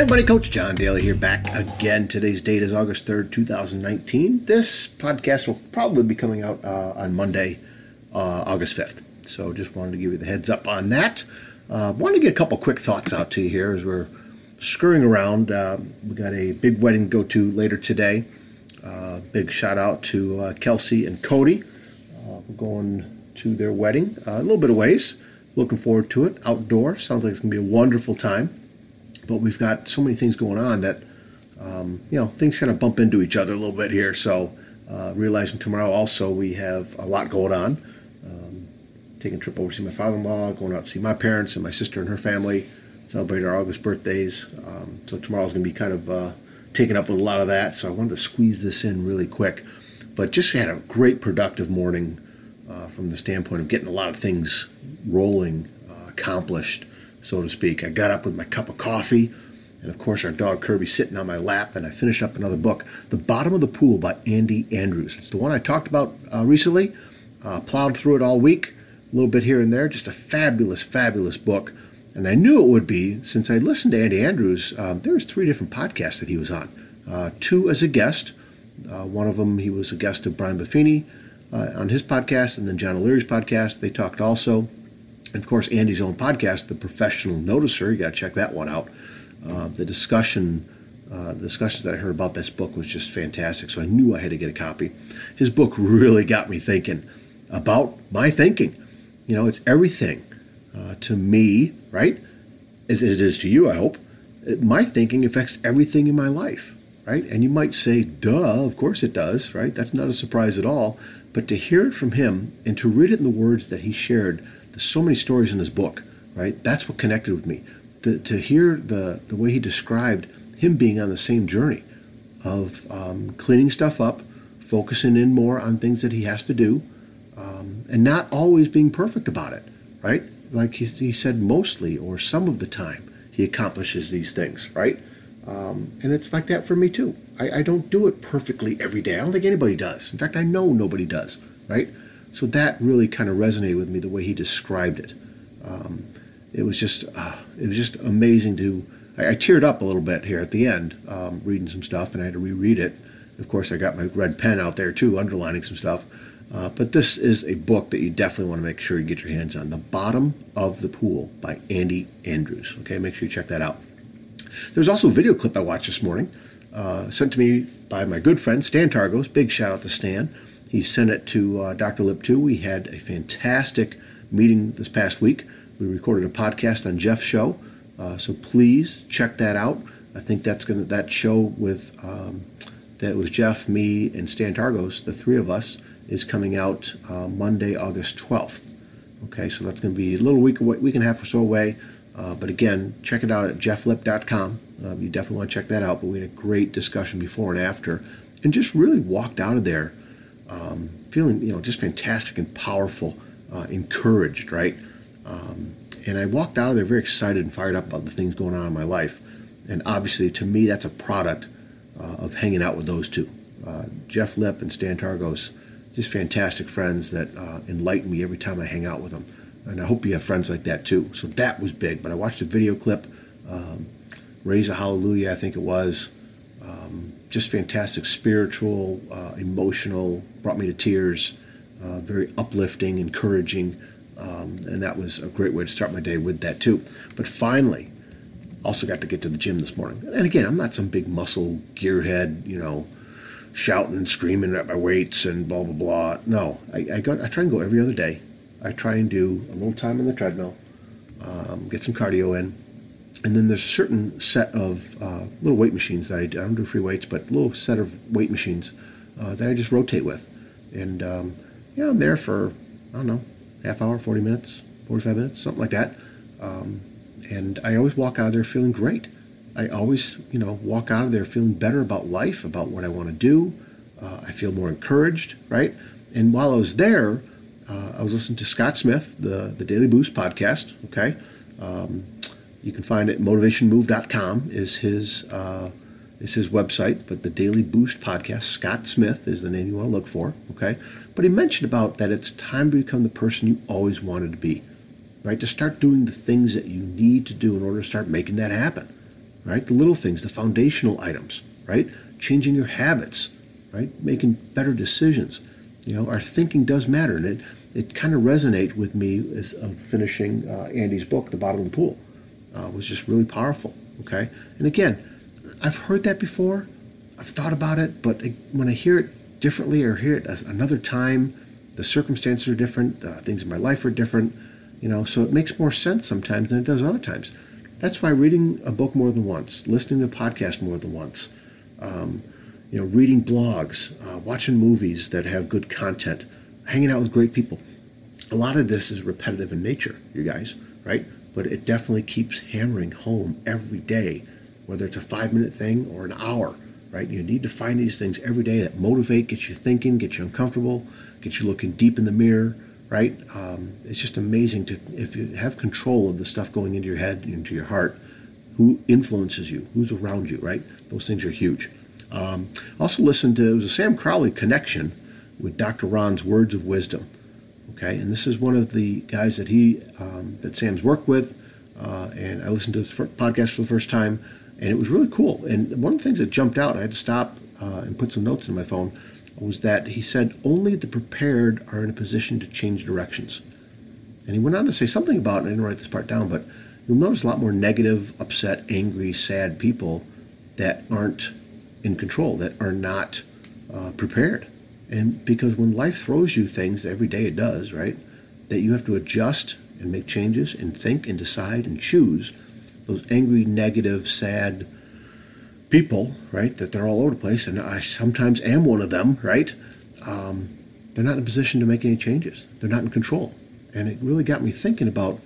Hey everybody, Coach John Daly here, back again. Today's date is August 3rd, 2019. This podcast will probably be coming out uh, on Monday, uh, August 5th. So just wanted to give you the heads up on that. Uh, wanted to get a couple quick thoughts out to you here as we're scurrying around. Uh, we got a big wedding to go to later today. Uh, big shout out to uh, Kelsey and Cody. Uh, we're going to their wedding uh, a little bit of ways. Looking forward to it. Outdoor. Sounds like it's going to be a wonderful time but we've got so many things going on that um, you know things kind of bump into each other a little bit here. So uh, realizing tomorrow also we have a lot going on. Um, taking a trip over to see my father-in-law, going out to see my parents and my sister and her family, celebrate our August birthdays. Um, so tomorrow's going to be kind of uh, taken up with a lot of that. So I wanted to squeeze this in really quick, but just had a great productive morning uh, from the standpoint of getting a lot of things rolling, uh, accomplished so to speak. I got up with my cup of coffee, and of course, our dog Kirby sitting on my lap, and I finished up another book, The Bottom of the Pool by Andy Andrews. It's the one I talked about uh, recently. Uh, plowed through it all week, a little bit here and there. Just a fabulous, fabulous book. And I knew it would be since I listened to Andy Andrews. Um, there was three different podcasts that he was on. Uh, two as a guest. Uh, one of them, he was a guest of Brian Buffini uh, on his podcast, and then John O'Leary's podcast. They talked also. And of course, Andy's own podcast, The Professional Noticer. You got to check that one out. Uh, the discussion, uh, the discussions that I heard about this book was just fantastic. So I knew I had to get a copy. His book really got me thinking about my thinking. You know, it's everything uh, to me, right? As, as it is to you, I hope. My thinking affects everything in my life, right? And you might say, duh, of course it does, right? That's not a surprise at all. But to hear it from him and to read it in the words that he shared there's so many stories in his book, right? That's what connected with me. To, to hear the, the way he described him being on the same journey of um, cleaning stuff up, focusing in more on things that he has to do, um, and not always being perfect about it, right? Like he, he, said, mostly or some of the time he accomplishes these things, right? Um, and it's like that for me too. I, I don't do it perfectly every day. I don't think anybody does. In fact, I know nobody does, right? So that really kind of resonated with me the way he described it. Um, it was just uh, it was just amazing to. I, I, teared up a little bit here at the end um, reading some stuff, and I had to reread it. Of course, I got my red pen out there too, underlining some stuff. Uh, but this is a book that you definitely want to make sure you get your hands on. The Bottom of the Pool by Andy Andrews. Okay, make sure you check that out. There's also a video clip I watched this morning, uh, sent to me by my good friend Stan Targos. Big shout out to Stan. He sent it to uh, Dr. Lip too. We had a fantastic meeting this past week. We recorded a podcast on Jeff's show, uh, so please check that out. I think that's gonna that show with um, that was Jeff, me, and Stan Targos, the three of us, is coming out uh, Monday, August 12th. Okay, so that's going to be a little week away, week and a half or so away. Uh, but again, check it out at jefflip.com. Uh, you definitely want to check that out. But we had a great discussion before and after, and just really walked out of there um, feeling you know just fantastic and powerful, uh, encouraged, right? Um, and I walked out of there very excited and fired up about the things going on in my life. And obviously, to me, that's a product uh, of hanging out with those two, uh, Jeff Lip and Stan Targos, just fantastic friends that uh, enlighten me every time I hang out with them. And I hope you have friends like that too. So that was big. But I watched a video clip, um, Raise a Hallelujah, I think it was. Um, just fantastic spiritual, uh, emotional, brought me to tears, uh, very uplifting, encouraging. Um, and that was a great way to start my day with that too. But finally, also got to get to the gym this morning. And again, I'm not some big muscle gearhead, you know, shouting and screaming at my weights and blah blah blah. No, I, I. I try and go every other day. I try and do a little time on the treadmill, um, get some cardio in, and then there's a certain set of uh, little weight machines that I, I, don't do free weights, but little set of weight machines uh, that I just rotate with. And, um, yeah, I'm there for, I don't know, half hour, 40 minutes, 45 minutes, something like that. Um, and I always walk out of there feeling great. I always, you know, walk out of there feeling better about life, about what I want to do. Uh, I feel more encouraged, right? And while I was there, uh, I was listening to Scott Smith, the, the Daily Boost podcast, okay? Um, you can find it at motivationmove.com is his uh, is his website, but the Daily Boost podcast, Scott Smith is the name you want to look for. Okay, but he mentioned about that it's time to become the person you always wanted to be, right? To start doing the things that you need to do in order to start making that happen. right? The little things, the foundational items, right? Changing your habits, right? Making better decisions. You know, our thinking does matter, and it it kind of resonated with me as of finishing uh, Andy's book, The Bottom of the Pool. Uh, was just really powerful. Okay, and again, I've heard that before. I've thought about it, but when I hear it differently or hear it another time, the circumstances are different. Uh, things in my life are different. You know, so it makes more sense sometimes than it does other times. That's why reading a book more than once, listening to a podcast more than once, um, you know, reading blogs, uh, watching movies that have good content, hanging out with great people. A lot of this is repetitive in nature, you guys, right? But it definitely keeps hammering home every day, whether it's a five minute thing or an hour, right? You need to find these things every day that motivate, get you thinking, get you uncomfortable, get you looking deep in the mirror, right? Um, it's just amazing to, if you have control of the stuff going into your head, into your heart, who influences you, who's around you, right? Those things are huge. Um, also listened to, it was a Sam Crowley connection with Dr. Ron's Words of Wisdom. Okay, and this is one of the guys that he um, that Sam's worked with, uh, and I listened to his podcast for the first time, and it was really cool. And one of the things that jumped out, I had to stop uh, and put some notes in my phone, was that he said only the prepared are in a position to change directions. And he went on to say something about, I didn't write this part down, but you'll notice a lot more negative, upset, angry, sad people that aren't in control, that are not uh, prepared. And because when life throws you things every day, it does, right? That you have to adjust and make changes and think and decide and choose. Those angry, negative, sad people, right? That they're all over the place, and I sometimes am one of them, right? Um, they're not in a position to make any changes. They're not in control, and it really got me thinking about,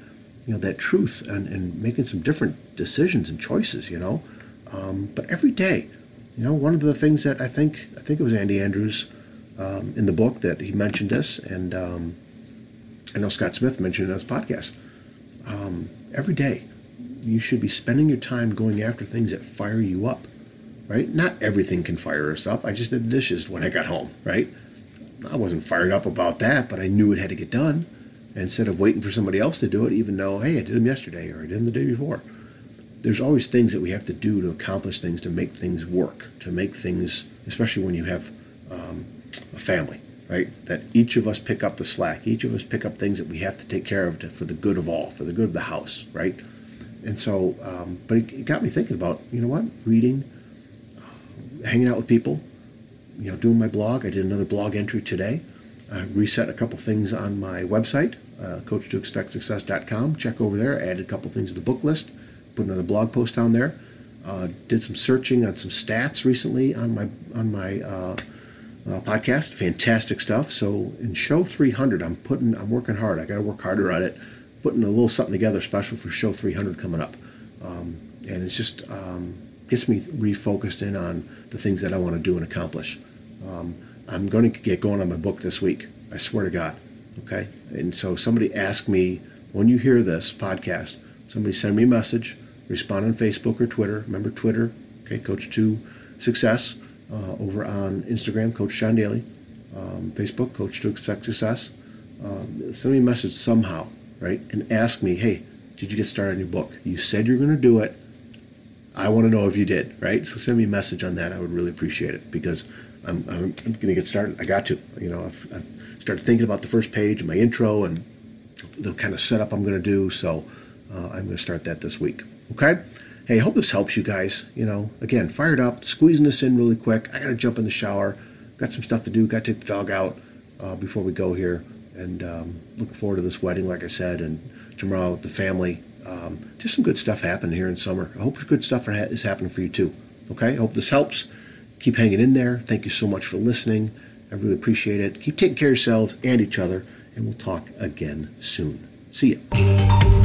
you know, that truth and, and making some different decisions and choices. You know, um, but every day, you know, one of the things that I think I think it was Andy Andrews um, in the book that he mentioned this, and um, I know Scott Smith mentioned it on his podcast. Um, every day, you should be spending your time going after things that fire you up, right? Not everything can fire us up. I just did the dishes when I got home, right? I wasn't fired up about that, but I knew it had to get done. Instead of waiting for somebody else to do it, even though, hey, I did them yesterday or I did them the day before, there's always things that we have to do to accomplish things, to make things work, to make things, especially when you have um, a family, right? That each of us pick up the slack. Each of us pick up things that we have to take care of to, for the good of all, for the good of the house, right? And so, um, but it, it, got me thinking about, you know what, reading, hanging out with people, you know, doing my blog. I did another blog entry today. I reset a couple things on my website, uh, coach2expectsuccess.com. Check over there. Added a couple things to the book list. Put another blog post on there. Uh, did some searching on some stats recently on my on my uh, uh, podcast. Fantastic stuff. So in show 300, I'm putting, I'm working hard. I got to work harder on it. Putting a little something together special for show 300 coming up, um, and it's just um, gets me refocused in on the things that I want to do and accomplish. Um, I'm going to get going on my book this week. I swear to God. Okay. And so somebody asked me when you hear this podcast, somebody send me a message, respond on Facebook or Twitter. Remember Twitter? Okay, Coach Two Success uh, over on Instagram, Coach John Daly, um, Facebook, Coach to Expect Success. Um, send me a message somehow, right? And ask me, hey, did you get started on your book? You said you're going to do it. I want to know if you did, right? So send me a message on that. I would really appreciate it because I'm, I'm, I'm going to get started. I got to. You know, I've, I've, started thinking about the first page and my intro and the kind of setup I'm going to do. So uh, I'm going to start that this week. Okay? Hey, I hope this helps you guys. You know, again, fired up, squeezing this in really quick. I got to jump in the shower. Got some stuff to do. Got to take the dog out uh, before we go here. And um, looking forward to this wedding, like I said, and tomorrow the family. Um, just some good stuff happening here in summer. I hope good stuff is happening for you too. Okay, I hope this helps. Keep hanging in there. Thank you so much for listening. I really appreciate it. Keep taking care of yourselves and each other, and we'll talk again soon. See you.